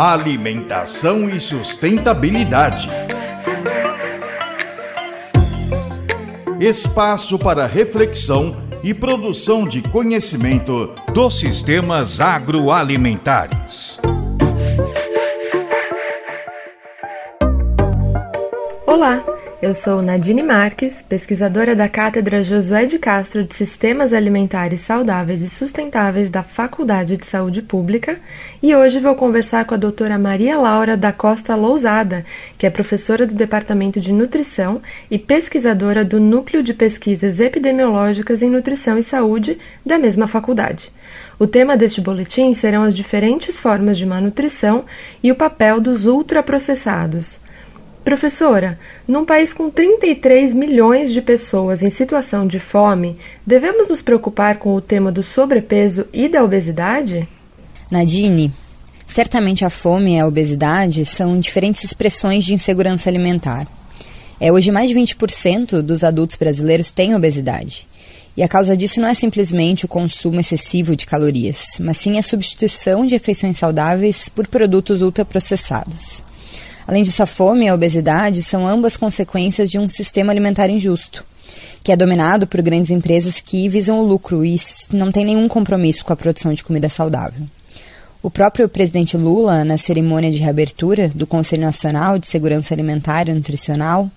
Alimentação e sustentabilidade. Espaço para reflexão e produção de conhecimento dos sistemas agroalimentares. Olá! Eu sou Nadine Marques, pesquisadora da Cátedra Josué de Castro de Sistemas Alimentares Saudáveis e Sustentáveis da Faculdade de Saúde Pública, e hoje vou conversar com a doutora Maria Laura da Costa Lousada, que é professora do Departamento de Nutrição e pesquisadora do Núcleo de Pesquisas Epidemiológicas em Nutrição e Saúde da mesma faculdade. O tema deste boletim serão as diferentes formas de malnutrição e o papel dos ultraprocessados. Professora, num país com 33 milhões de pessoas em situação de fome, devemos nos preocupar com o tema do sobrepeso e da obesidade? Nadine, certamente a fome e a obesidade são diferentes expressões de insegurança alimentar. É, hoje, mais de 20% dos adultos brasileiros têm obesidade. E a causa disso não é simplesmente o consumo excessivo de calorias, mas sim a substituição de refeições saudáveis por produtos ultraprocessados. Além disso, a fome e a obesidade são ambas consequências de um sistema alimentar injusto, que é dominado por grandes empresas que visam o lucro e não têm nenhum compromisso com a produção de comida saudável. O próprio presidente Lula, na cerimônia de reabertura do Conselho Nacional de Segurança Alimentar e Nutricional,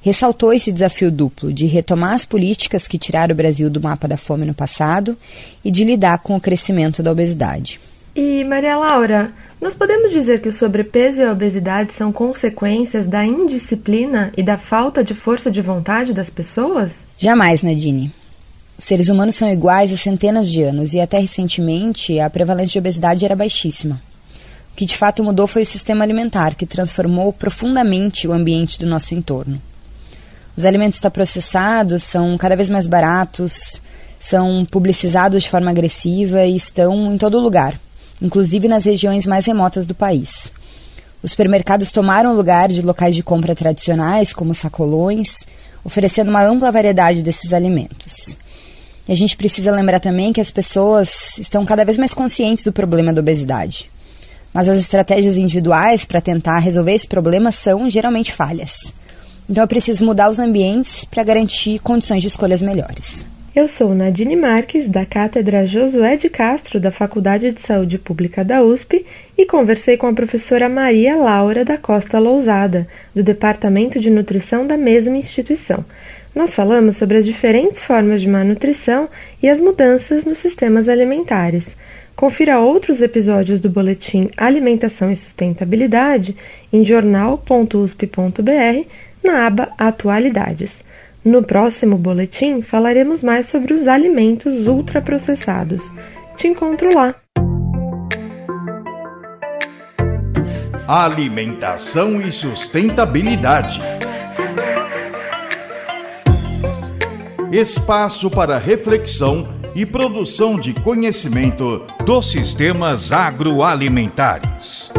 ressaltou esse desafio duplo de retomar as políticas que tiraram o Brasil do mapa da fome no passado e de lidar com o crescimento da obesidade. E Maria Laura, nós podemos dizer que o sobrepeso e a obesidade são consequências da indisciplina e da falta de força de vontade das pessoas? Jamais, Nadine. Os seres humanos são iguais há centenas de anos e até recentemente a prevalência de obesidade era baixíssima. O que de fato mudou foi o sistema alimentar, que transformou profundamente o ambiente do nosso entorno. Os alimentos processados são cada vez mais baratos, são publicizados de forma agressiva e estão em todo lugar inclusive nas regiões mais remotas do país. Os supermercados tomaram o lugar de locais de compra tradicionais, como sacolões, oferecendo uma ampla variedade desses alimentos. E a gente precisa lembrar também que as pessoas estão cada vez mais conscientes do problema da obesidade. Mas as estratégias individuais para tentar resolver esse problema são geralmente falhas. Então é preciso mudar os ambientes para garantir condições de escolhas melhores. Eu sou Nadine Marques, da Cátedra Josué de Castro, da Faculdade de Saúde Pública da USP, e conversei com a professora Maria Laura da Costa Lousada, do Departamento de Nutrição da mesma instituição. Nós falamos sobre as diferentes formas de má nutrição e as mudanças nos sistemas alimentares. Confira outros episódios do boletim Alimentação e Sustentabilidade em jornal.usp.br na aba Atualidades. No próximo boletim falaremos mais sobre os alimentos ultraprocessados. Te encontro lá. Alimentação e sustentabilidade. Espaço para reflexão e produção de conhecimento dos sistemas agroalimentares.